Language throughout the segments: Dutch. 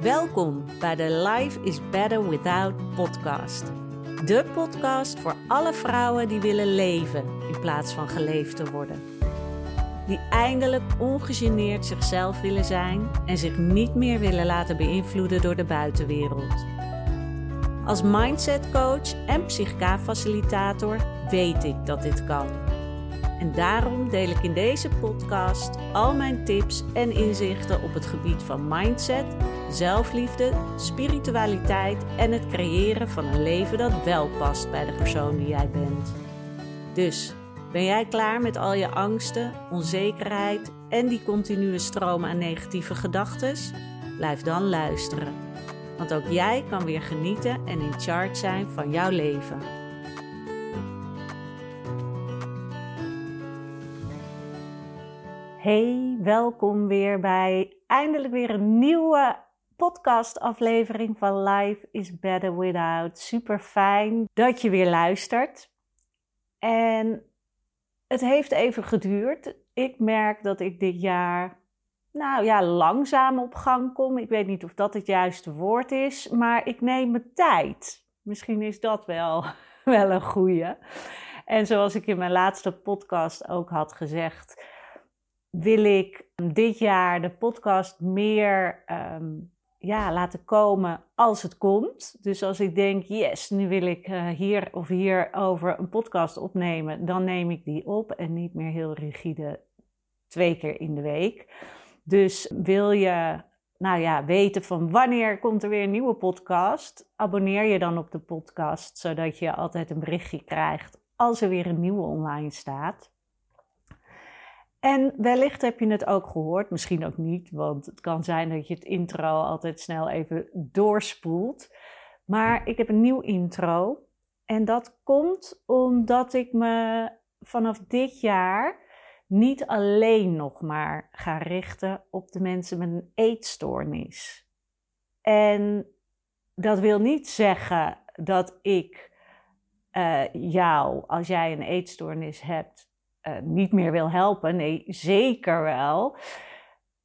Welkom bij de Life is Better Without podcast. De podcast voor alle vrouwen die willen leven in plaats van geleefd te worden. Die eindelijk ongegeneerd zichzelf willen zijn en zich niet meer willen laten beïnvloeden door de buitenwereld. Als mindset coach en psychica-facilitator weet ik dat dit kan. En daarom deel ik in deze podcast al mijn tips en inzichten op het gebied van mindset, zelfliefde, spiritualiteit en het creëren van een leven dat wel past bij de persoon die jij bent. Dus ben jij klaar met al je angsten, onzekerheid en die continue stroom aan negatieve gedachten? Blijf dan luisteren. Want ook jij kan weer genieten en in charge zijn van jouw leven. Hey, welkom weer bij eindelijk weer een nieuwe podcastaflevering van Life is Better Without. Super fijn dat je weer luistert. En het heeft even geduurd. Ik merk dat ik dit jaar, nou ja, langzaam op gang kom. Ik weet niet of dat het juiste woord is, maar ik neem mijn tijd. Misschien is dat wel, wel een goeie. En zoals ik in mijn laatste podcast ook had gezegd, wil ik dit jaar de podcast meer ehm, ja, laten komen als het komt. Dus als ik denk, yes, nu wil ik uh, hier of hier over een podcast opnemen, dan neem ik die op en niet meer heel rigide twee keer in de week. Dus wil je nou ja, weten van wanneer komt er weer een nieuwe podcast, abonneer je dan op de podcast, zodat je altijd een berichtje krijgt als er weer een nieuwe online staat. En wellicht heb je het ook gehoord, misschien ook niet, want het kan zijn dat je het intro altijd snel even doorspoelt. Maar ik heb een nieuw intro. En dat komt omdat ik me vanaf dit jaar niet alleen nog maar ga richten op de mensen met een eetstoornis. En dat wil niet zeggen dat ik uh, jou, als jij een eetstoornis hebt, uh, niet meer wil helpen. Nee, zeker wel.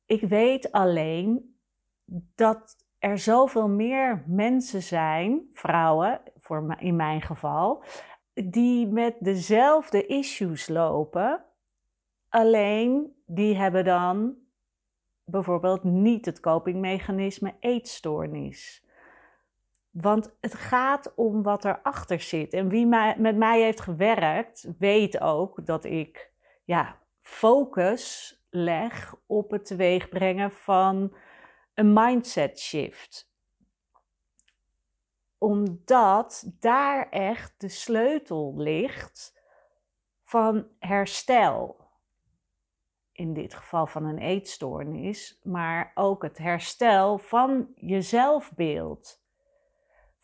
Ik weet alleen dat er zoveel meer mensen zijn, vrouwen voor in mijn geval, die met dezelfde issues lopen. Alleen die hebben dan bijvoorbeeld niet het copingmechanisme eetstoornis. Want het gaat om wat erachter zit. En wie met mij heeft gewerkt, weet ook dat ik ja, focus leg op het teweegbrengen van een mindset shift. Omdat daar echt de sleutel ligt van herstel. In dit geval van een eetstoornis, maar ook het herstel van je zelfbeeld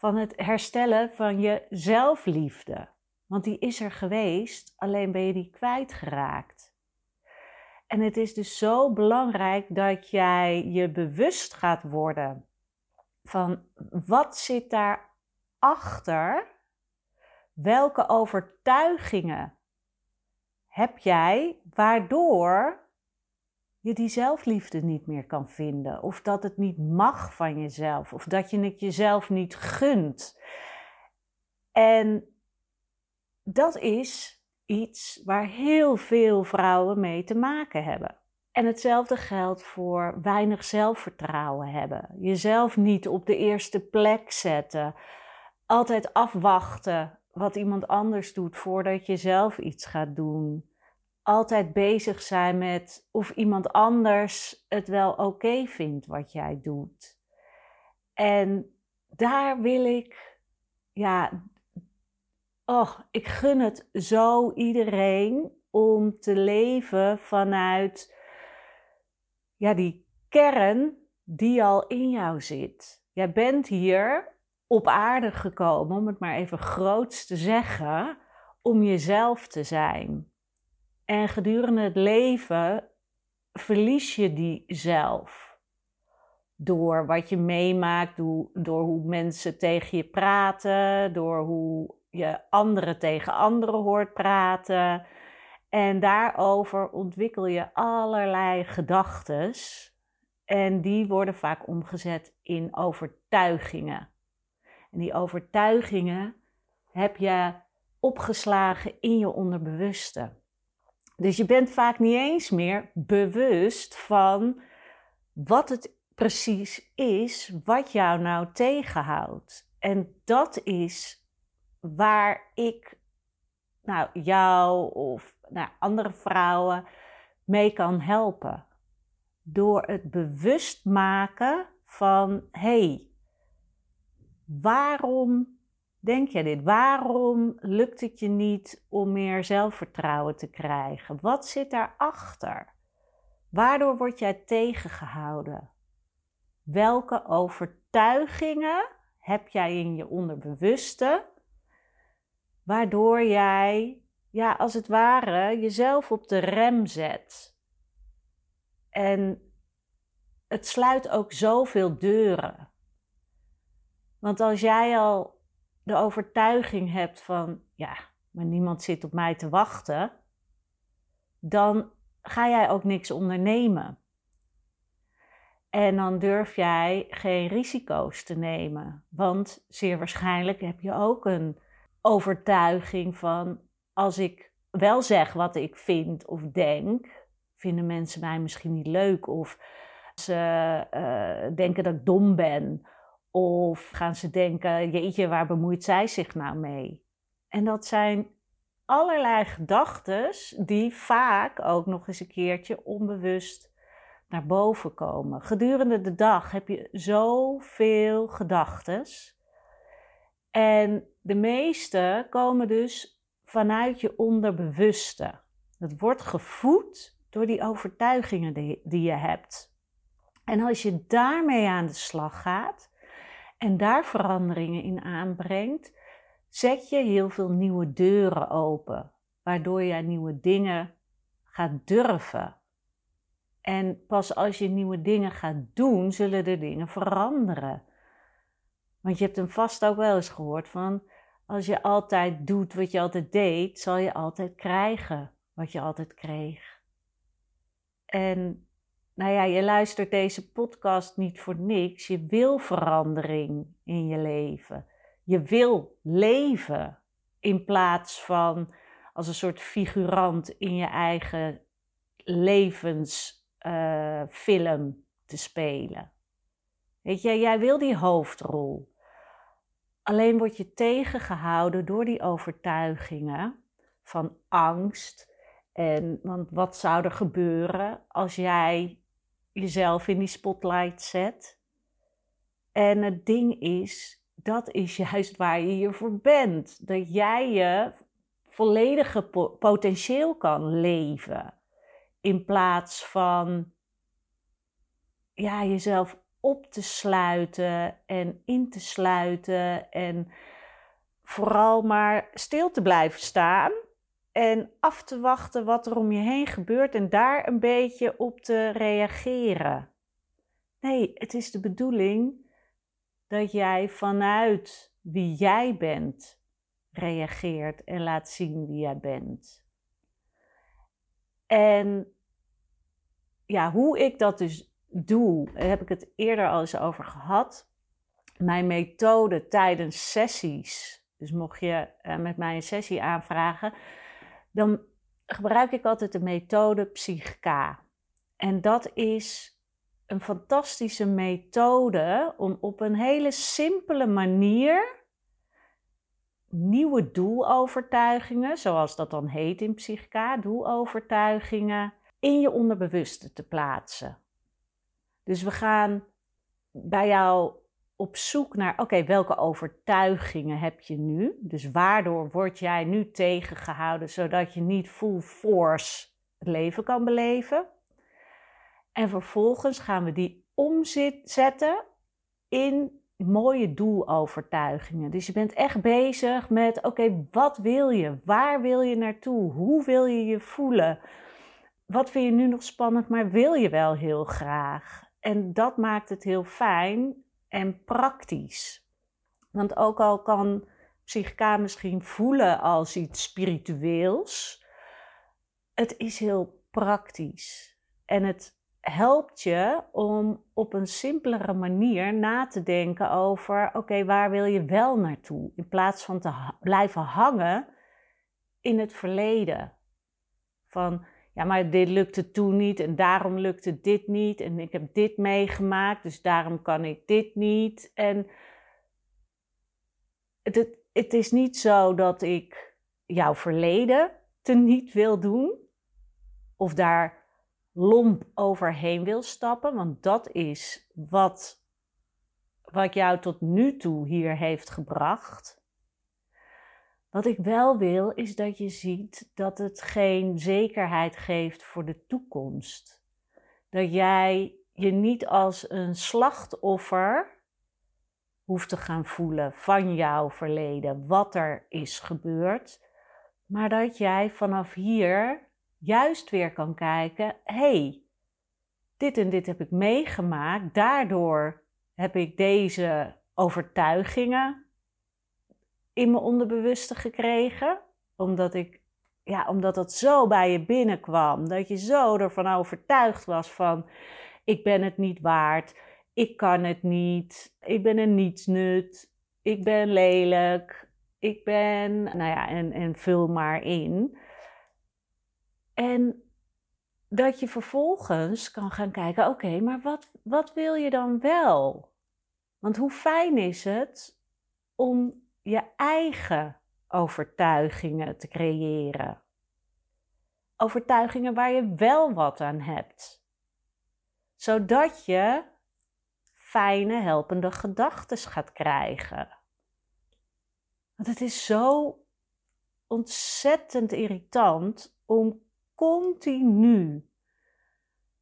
van het herstellen van je zelfliefde. Want die is er geweest, alleen ben je die kwijtgeraakt. En het is dus zo belangrijk dat jij je bewust gaat worden van wat zit daarachter? Welke overtuigingen heb jij waardoor je die zelfliefde niet meer kan vinden. Of dat het niet mag van jezelf. Of dat je het jezelf niet gunt. En dat is iets waar heel veel vrouwen mee te maken hebben. En hetzelfde geldt voor weinig zelfvertrouwen hebben. Jezelf niet op de eerste plek zetten. Altijd afwachten wat iemand anders doet voordat je zelf iets gaat doen altijd bezig zijn met of iemand anders het wel oké vindt wat jij doet. En daar wil ik, ja, oh, ik gun het zo iedereen om te leven vanuit ja, die kern die al in jou zit. Jij bent hier op aarde gekomen, om het maar even groots te zeggen, om jezelf te zijn. En gedurende het leven verlies je die zelf. Door wat je meemaakt, door hoe mensen tegen je praten, door hoe je anderen tegen anderen hoort praten. En daarover ontwikkel je allerlei gedachten. En die worden vaak omgezet in overtuigingen. En die overtuigingen heb je opgeslagen in je onderbewuste. Dus je bent vaak niet eens meer bewust van wat het precies is wat jou nou tegenhoudt. En dat is waar ik nou, jou of nou, andere vrouwen mee kan helpen. Door het bewust maken van hé, hey, waarom denk jij dit? Waarom lukt het je niet om meer zelfvertrouwen te krijgen? Wat zit daarachter? Waardoor word jij tegengehouden? Welke overtuigingen heb jij in je onderbewuste, waardoor jij, ja, als het ware, jezelf op de rem zet? En het sluit ook zoveel deuren. Want als jij al de overtuiging hebt van, ja, maar niemand zit op mij te wachten, dan ga jij ook niks ondernemen. En dan durf jij geen risico's te nemen. Want zeer waarschijnlijk heb je ook een overtuiging van als ik wel zeg wat ik vind of denk, vinden mensen mij misschien niet leuk of ze uh, denken dat ik dom ben of gaan ze denken, jeetje, waar bemoeit zij zich nou mee? En dat zijn allerlei gedachten die vaak ook nog eens een keertje onbewust naar boven komen. Gedurende de dag heb je zoveel gedachten. En de meeste komen dus vanuit je onderbewuste. Het wordt gevoed door die overtuigingen die, die je hebt. En als je daarmee aan de slag gaat, en daar veranderingen in aanbrengt, zet je heel veel nieuwe deuren open, waardoor je nieuwe dingen gaat durven. En pas als je nieuwe dingen gaat doen, zullen de dingen veranderen. Want je hebt hem vast ook wel eens gehoord van, als je altijd doet wat je altijd deed, zal je altijd krijgen wat je altijd kreeg. En nou ja, je luistert deze podcast niet voor niks. Je wil verandering in je leven. Je wil leven in plaats van als een soort figurant in je eigen levensfilm uh, te spelen. Weet je, jij wil die hoofdrol. Alleen word je tegengehouden door die overtuigingen van angst. En want wat zou er gebeuren als jij jezelf in die spotlight zet. En het ding is, dat is juist waar je hier voor bent. Dat jij je volledige potentieel kan leven. In plaats van ja, jezelf op te sluiten en in te sluiten en vooral maar stil te blijven staan en af te wachten wat er om je heen gebeurt en daar een beetje op te reageren. Nee, het is de bedoeling dat jij vanuit wie jij bent reageert en laat zien wie jij bent. En ja, hoe ik dat dus doe, daar heb ik het eerder al eens over gehad. Mijn methode tijdens sessies, dus mocht je eh, met mij een sessie aanvragen, dan gebruik ik altijd de methode Psych-K. En dat is een fantastische methode om op een hele simpele manier nieuwe doelovertuigingen, zoals dat dan heet in Psych-K, doelovertuigingen, in je onderbewuste te plaatsen. Dus we gaan bij jou op zoek naar, oké, welke overtuigingen heb je nu? Dus waardoor word jij nu tegengehouden zodat je niet full force het leven kan beleven? En vervolgens gaan we die omzetten in mooie doelovertuigingen. Dus je bent echt bezig met, oké, wat wil je? Waar wil je naartoe? Hoe wil je je voelen? Wat vind je nu nog spannend, maar wil je wel heel graag? En dat maakt het heel fijn en praktisch. Want ook al kan psychica misschien voelen als iets spiritueels, het is heel praktisch. En het helpt je om op een simpelere manier na te denken over: oké, waar wil je wel naartoe? In plaats van te blijven hangen in het verleden. Van ja, maar dit lukte toen niet en daarom lukte dit niet en ik heb dit meegemaakt, dus daarom kan ik dit niet. En het, het is niet zo dat ik jouw verleden te niet wil doen of daar lomp overheen wil stappen, want dat is wat, wat jou tot nu toe hier heeft gebracht. Wat ik wel wil, is dat je ziet dat het geen zekerheid geeft voor de toekomst. Dat jij je niet als een slachtoffer hoeft te gaan voelen van jouw verleden, wat er is gebeurd, maar dat jij vanaf hier juist weer kan kijken: hey, dit en dit heb ik meegemaakt, daardoor heb ik deze overtuigingen in mijn onderbewuste gekregen. Omdat, ik, ja, omdat het zo bij je binnenkwam. Dat je zo ervan overtuigd was van... ik ben het niet waard. Ik kan het niet. Ik ben een nietsnut. Ik ben lelijk. Ik ben... Nou ja, en, en vul maar in. En dat je vervolgens kan gaan kijken... oké, maar wat, wat wil je dan wel? Want hoe fijn is het om je eigen overtuigingen te creëren. Overtuigingen waar je wel wat aan hebt. Zodat je fijne, helpende gedachten gaat krijgen. Want het is zo ontzettend irritant om continu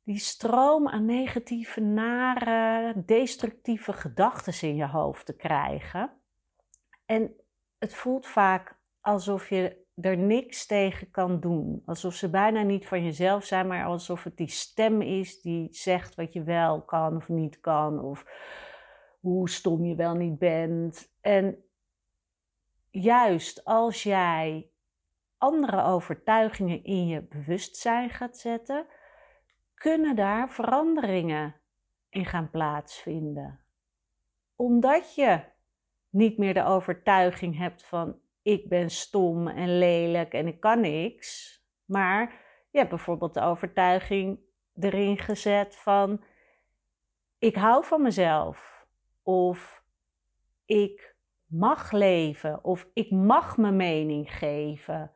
die stroom aan negatieve, nare, destructieve gedachten in je hoofd te krijgen. En het voelt vaak alsof je er niks tegen kan doen. Alsof ze bijna niet van jezelf zijn, maar alsof het die stem is die zegt wat je wel kan of niet kan. Of hoe stom je wel niet bent. En juist als jij andere overtuigingen in je bewustzijn gaat zetten, kunnen daar veranderingen in gaan plaatsvinden. Omdat je niet meer de overtuiging hebt van ik ben stom en lelijk en ik kan niks. Maar je hebt bijvoorbeeld de overtuiging erin gezet van ik hou van mezelf. Of ik mag leven. Of ik mag mijn mening geven.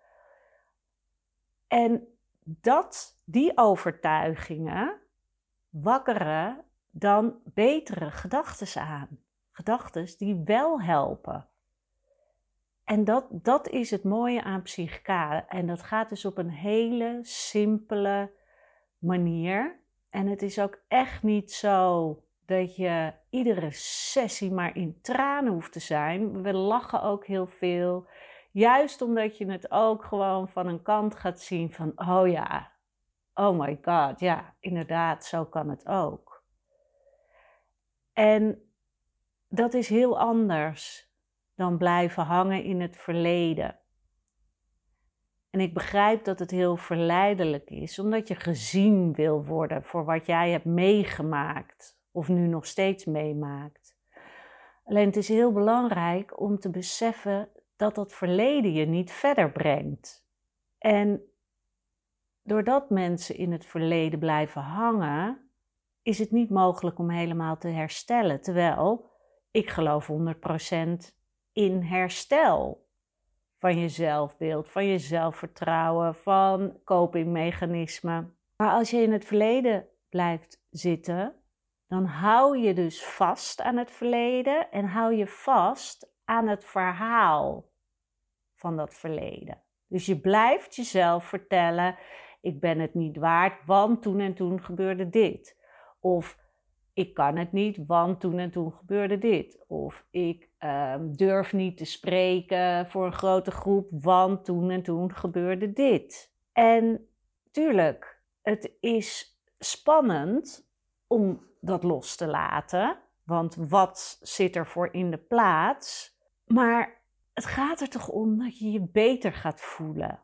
En dat, die overtuigingen wakkeren dan betere gedachten aan gedachten die wel helpen. En dat, dat is het mooie aan psychica. En dat gaat dus op een hele simpele manier. En het is ook echt niet zo dat je iedere sessie maar in tranen hoeft te zijn. We lachen ook heel veel. Juist omdat je het ook gewoon van een kant gaat zien van, oh ja, oh my god, ja, inderdaad, zo kan het ook. En dat is heel anders dan blijven hangen in het verleden. En ik begrijp dat het heel verleidelijk is, omdat je gezien wil worden voor wat jij hebt meegemaakt of nu nog steeds meemaakt. Alleen het is heel belangrijk om te beseffen dat dat verleden je niet verder brengt. En doordat mensen in het verleden blijven hangen, is het niet mogelijk om helemaal te herstellen. Terwijl ik geloof 100% in herstel van je zelfbeeld, van je zelfvertrouwen, van copingmechanismen. Maar als je in het verleden blijft zitten, dan hou je dus vast aan het verleden en hou je vast aan het verhaal van dat verleden. Dus je blijft jezelf vertellen: ik ben het niet waard, want toen en toen gebeurde dit. Of ik kan het niet, want toen en toen gebeurde dit. Of ik ehm, durf niet te spreken voor een grote groep, want toen en toen gebeurde dit. En tuurlijk, het is spannend om dat los te laten, want wat zit er voor in de plaats? Maar het gaat er toch om dat je je beter gaat voelen.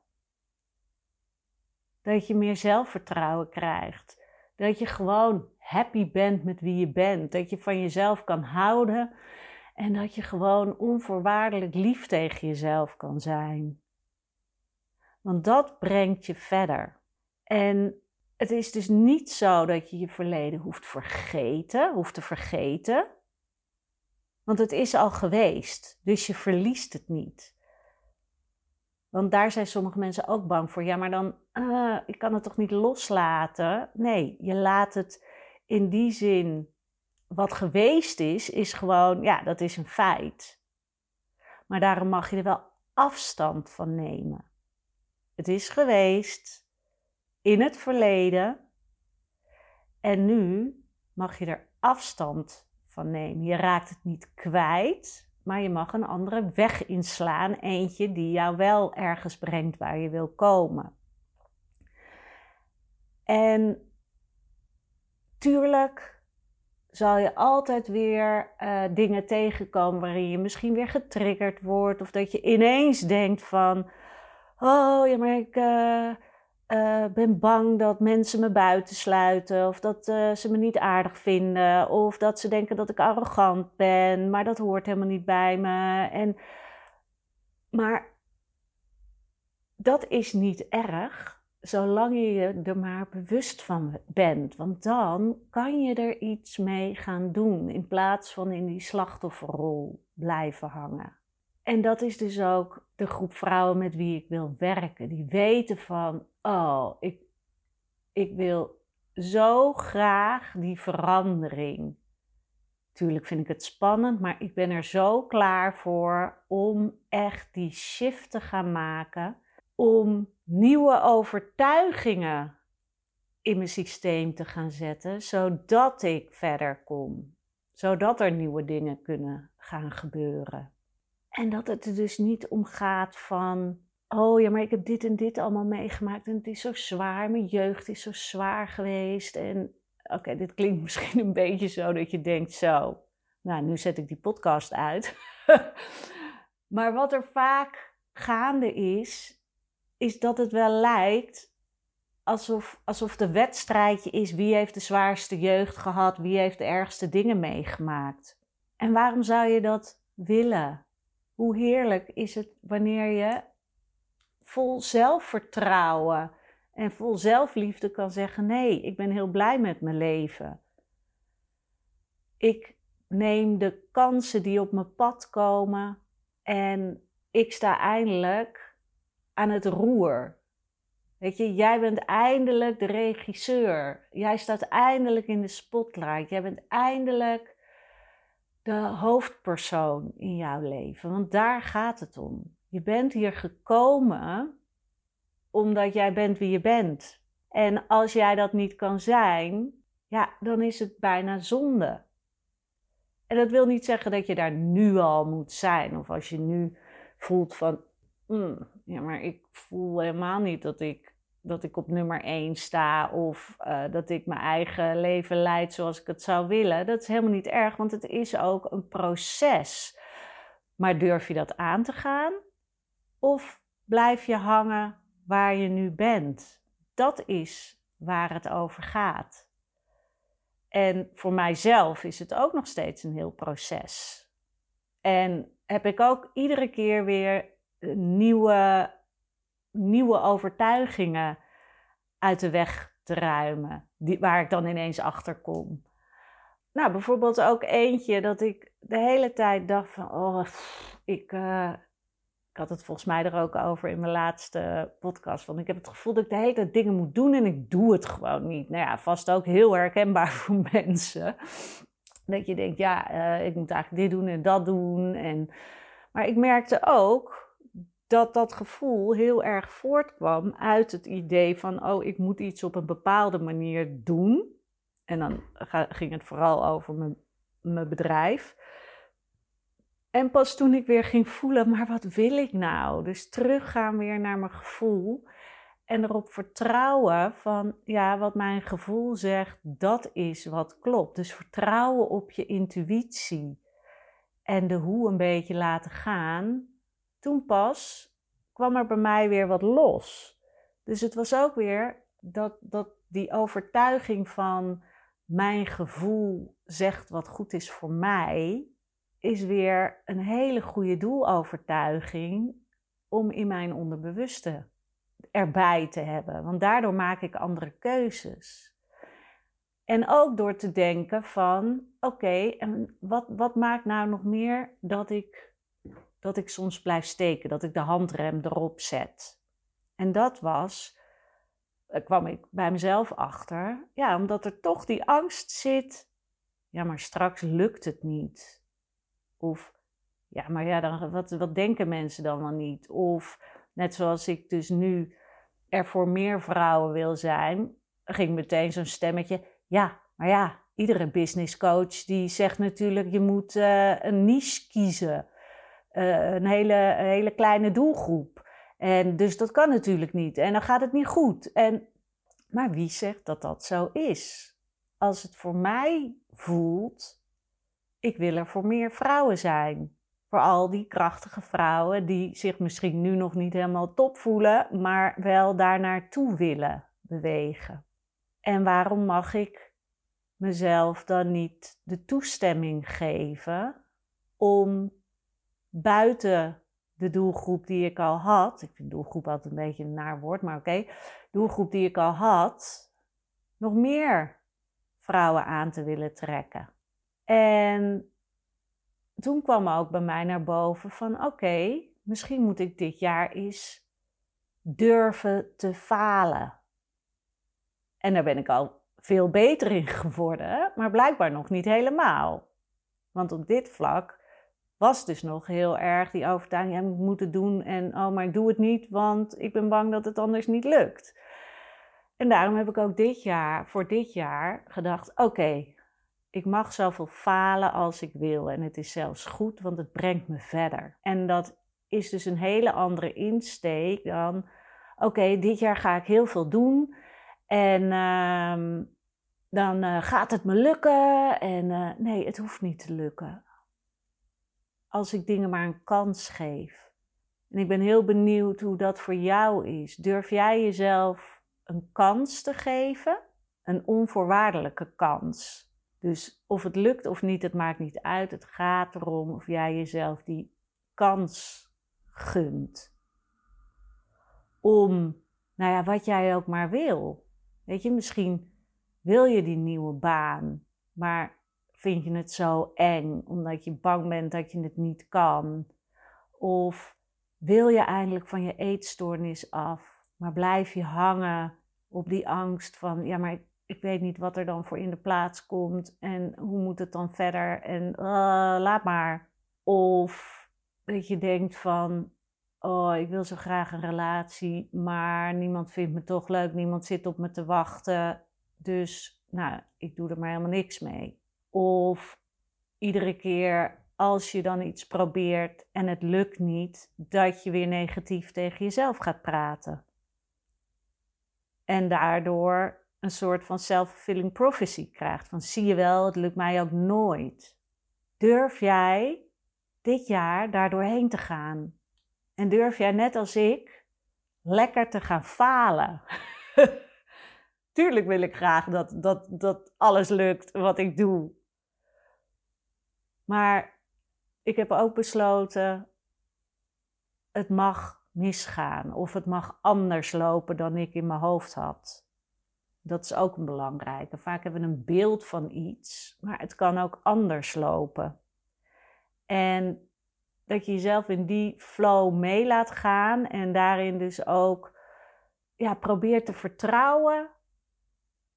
Dat je meer zelfvertrouwen krijgt Dat je gewoon happy bent met wie je bent. Dat je van jezelf kan houden. En dat je gewoon onvoorwaardelijk lief tegen jezelf kan zijn. Want dat brengt je verder. En het is dus niet zo dat je je verleden hoeft vergeten, hoeft te vergeten. Want het is al geweest, dus je verliest het niet. Want daar zijn sommige mensen ook bang voor. Ja, maar dan, uh, ik kan het toch niet loslaten? Nee, je laat het in die zin, wat geweest is, is gewoon, ja, dat is een feit. Maar daarom mag je er wel afstand van nemen. Het is geweest in het verleden en nu mag je er afstand van nemen. Je raakt het niet kwijt, maar je mag een andere weg inslaan. Eentje die jou wel ergens brengt waar je wil komen. En tuurlijk zal je altijd weer uh, dingen tegenkomen waarin je misschien weer getriggerd wordt. Of dat je ineens denkt van, oh ja, maar ik uh, uh, ben bang dat mensen me buitensluiten. Of dat ze me niet aardig vinden. Of dat ze denken dat ik arrogant ben. Maar dat hoort helemaal niet bij me. En, maar dat is niet erg zolang je er maar bewust van bent. Want dan kan je er iets mee gaan doen in plaats van in die slachtofferrol blijven hangen. En dat is dus ook de groep vrouwen met wie ik wil werken. Die weten van, oh, ik, ik wil zo graag die verandering. Tuurlijk vind ik het spannend, maar ik ben er zo klaar voor om echt die shift te gaan maken om nieuwe overtuigingen in mijn systeem te gaan zetten, zodat ik verder kom. Zodat er nieuwe dingen kunnen gaan gebeuren. En dat het er dus niet om gaat van, oh ja, maar ik heb dit en dit allemaal meegemaakt en het is zo zwaar, mijn jeugd is zo zwaar geweest. En oké, dit klinkt misschien een beetje zo dat je denkt, zo, nou, nu zet ik die podcast uit. maar wat er vaak gaande is, is dat het wel lijkt alsof, alsof de wedstrijdje is wie heeft de zwaarste jeugd gehad, wie heeft de ergste dingen meegemaakt. En waarom zou je dat willen? Hoe heerlijk is het wanneer je vol zelfvertrouwen en vol zelfliefde kan zeggen: nee, ik ben heel blij met mijn leven. Ik neem de kansen die op mijn pad komen en ik sta eindelijk aan het roer. Weet je, jij bent eindelijk de regisseur. Jij staat eindelijk in de spotlight. Jij bent eindelijk de hoofdpersoon in jouw leven. Want daar gaat het om. Je bent hier gekomen omdat jij bent wie je bent. En als jij dat niet kan zijn, ja, dan is het bijna zonde. En dat wil niet zeggen dat je daar nu al moet zijn. Of als je nu voelt van, mm, ja, maar ik voel helemaal niet dat ik, dat ik op nummer 1 sta of uh, dat ik mijn eigen leven leid zoals ik het zou willen. Dat is helemaal niet erg, want het is ook een proces. Maar durf je dat aan te gaan? Of blijf je hangen waar je nu bent? Dat is waar het over gaat. En voor mijzelf is het ook nog steeds een heel proces. En heb ik ook iedere keer weer nieuwe, nieuwe overtuigingen uit de weg te ruimen, die, waar ik dan ineens achter kom. Nou, bijvoorbeeld ook eentje dat ik de hele tijd dacht van, oh, ik, uh, ik had het volgens mij er ook over in mijn laatste podcast, van ik heb het gevoel dat ik de hele tijd dingen moet doen en ik doe het gewoon niet. Nou ja, vast ook heel herkenbaar voor mensen. Dat je denkt, ja, uh, ik moet eigenlijk dit doen en dat doen. En... Maar ik merkte ook dat dat gevoel heel erg voortkwam uit het idee van, oh, ik moet iets op een bepaalde manier doen. En dan ging het vooral over mijn, mijn bedrijf. En pas toen ik weer ging voelen, maar wat wil ik nou? Dus teruggaan weer naar mijn gevoel en erop vertrouwen van, ja, wat mijn gevoel zegt, dat is wat klopt. Dus vertrouwen op je intuïtie en de hoe een beetje laten gaan toen pas kwam er bij mij weer wat los. Dus het was ook weer dat, dat die overtuiging van mijn gevoel zegt wat goed is voor mij, is weer een hele goede doelovertuiging om in mijn onderbewuste erbij te hebben. Want daardoor maak ik andere keuzes. En ook door te denken van, oké, en wat, wat maakt nou nog meer dat ik, dat ik soms blijf steken, dat ik de handrem erop zet. En dat was, daar kwam ik bij mezelf achter, ja, omdat er toch die angst zit, ja, maar straks lukt het niet. Of, ja, maar ja, dan, wat, wat denken mensen dan wel niet? Of, net zoals ik dus nu er voor meer vrouwen wil zijn, ging meteen zo'n stemmetje, ja, maar ja, iedere business coach die zegt natuurlijk, je moet uh, een niche kiezen. Uh, een, hele, hele kleine doelgroep. En dus dat kan natuurlijk niet. En dan gaat het niet goed. En, maar wie zegt dat dat zo is? Als het voor mij voelt, ik wil er voor meer vrouwen zijn. Voor al die krachtige vrouwen die zich misschien nu nog niet helemaal top voelen, maar wel daar naartoe willen bewegen. En waarom mag ik mezelf dan niet de toestemming geven om buiten de doelgroep die ik al had, ik vind doelgroep altijd een beetje een naar woord, maar oké, doelgroep die ik al had, nog meer vrouwen aan te willen trekken. En toen kwam ook bij mij naar boven van oké, misschien moet ik dit jaar eens durven te falen. En daar ben ik al veel beter in geworden, maar blijkbaar nog niet helemaal. Want op dit vlak was dus nog heel erg die overtuiging, ik moet het doen en oh, maar ik doe het niet, want ik ben bang dat het anders niet lukt. En daarom heb ik ook dit jaar, voor dit jaar, gedacht: oké, ik mag zoveel falen als ik wil. En het is zelfs goed, want het brengt me verder. En dat is dus een hele andere insteek dan: oké, dit jaar ga ik heel veel doen. En ehm, dan uh, gaat het me lukken. En uh, nee, het hoeft niet te lukken. Als ik dingen maar een kans geef. En ik ben heel benieuwd hoe dat voor jou is. Durf jij jezelf een kans te geven? Een onvoorwaardelijke kans. Dus of het lukt of niet, het maakt niet uit. Het gaat erom of jij jezelf die kans gunt. Om, nou ja, wat jij ook maar wil. Weet je, misschien wil je die nieuwe baan, maar vind je het zo eng omdat je bang bent dat je het niet kan? Of wil je eindelijk van je eetstoornis af, maar blijf je hangen op die angst van, ja, maar ik weet niet wat er dan voor in de plaats komt en hoe moet het dan verder en uh, laat maar. Of dat je denkt van, oh, ik wil zo graag een relatie, maar niemand vindt me toch leuk, niemand zit op me te wachten, dus nou, ik doe er maar helemaal niks mee. Of iedere keer als je dan iets probeert en het lukt niet, dat je weer negatief tegen jezelf gaat praten. En daardoor een soort van self-fulfilling prophecy krijgt. Van zie je wel, het lukt mij ook nooit. Durf jij dit jaar daar doorheen te gaan? En durf jij net als ik lekker te gaan falen? Tuurlijk wil ik graag dat, dat, dat alles lukt wat ik doe. Maar ik heb ook besloten, het mag misgaan of het mag anders lopen dan ik in mijn hoofd had. Dat is ook een belangrijke. Vaak hebben we een beeld van iets, maar het kan ook anders lopen. En dat je jezelf in die flow mee laat gaan en daarin dus ook ja, probeert te vertrouwen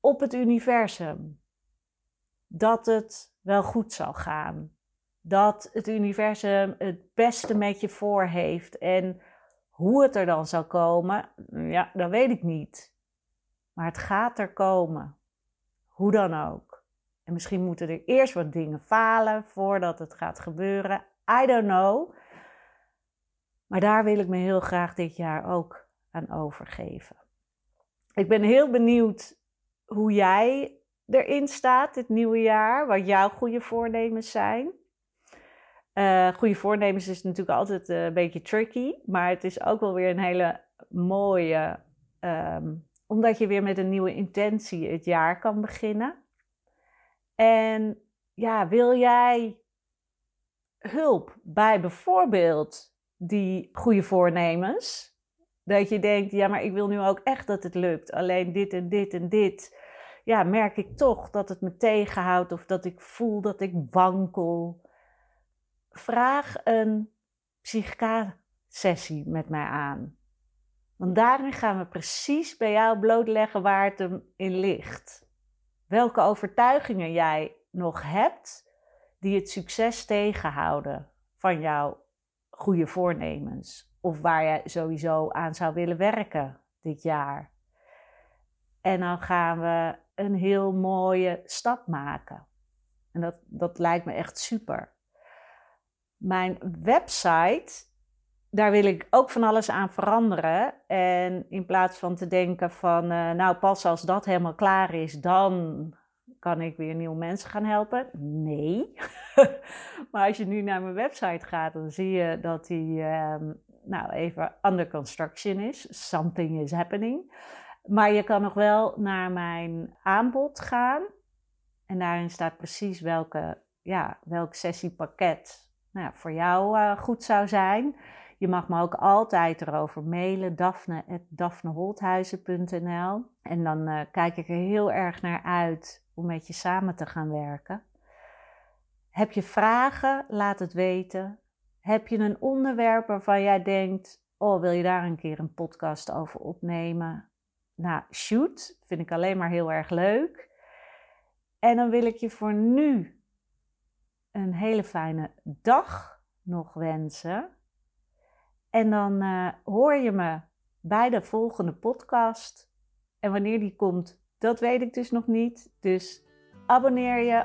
op het universum. Dat het wel goed zal gaan. Dat het universum het beste met je voor heeft. En hoe het er dan zal komen, ja, dat weet ik niet. Maar het gaat er komen. Hoe dan ook. En misschien moeten er eerst wat dingen falen voordat het gaat gebeuren. I don't know. Maar daar wil ik me heel graag dit jaar ook aan overgeven. Ik ben heel benieuwd hoe jij erin staat dit nieuwe jaar. Wat jouw goede voornemens zijn. Uh, goede voornemens is natuurlijk altijd een beetje tricky. Maar het is ook wel weer een hele mooie um, omdat je weer met een nieuwe intentie het jaar kan beginnen. En ja, wil jij hulp bij bijvoorbeeld die goede voornemens? Dat je denkt, ja, maar ik wil nu ook echt dat het lukt. Alleen dit en dit en dit. Ja, merk ik toch dat het me tegenhoudt of dat ik voel dat ik wankel. Vraag een psychica-sessie met mij aan. Want daarin gaan we precies bij jou blootleggen waar het hem in ligt. Welke overtuigingen jij nog hebt die het succes tegenhouden van jouw goede voornemens. Of waar je sowieso aan zou willen werken dit jaar. En dan gaan we een heel mooie stap maken. En dat, dat lijkt me echt super. Mijn website daar wil ik ook van alles aan veranderen. En in plaats van te denken van, uh, nou pas als dat helemaal klaar is, dan kan ik weer nieuwe mensen gaan helpen. Nee. maar als je nu naar mijn website gaat, dan zie je dat die ehm, nou even under construction is. Something is happening. Maar je kan nog wel naar mijn aanbod gaan. En daarin staat precies welke, ja, welk sessiepakket nou, voor jou uh, goed zou zijn. Je mag me ook altijd erover mailen, daphne.daphneholthuizen.nl. En dan uh, kijk ik er heel erg naar uit om met je samen te gaan werken. Heb je vragen? Laat het weten. Heb je een onderwerp waarvan jij denkt: Oh, wil je daar een keer een podcast over opnemen? Nou, shoot. Vind ik alleen maar heel erg leuk. En dan wil ik je voor nu een hele fijne dag nog wensen. En dan uh, hoor je me bij de volgende podcast. En wanneer die komt, dat weet ik dus nog niet. Dus abonneer je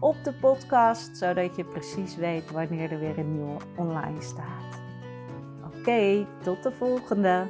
op de podcast, zodat je precies weet wanneer er weer een nieuwe online staat. Oké, tot de volgende.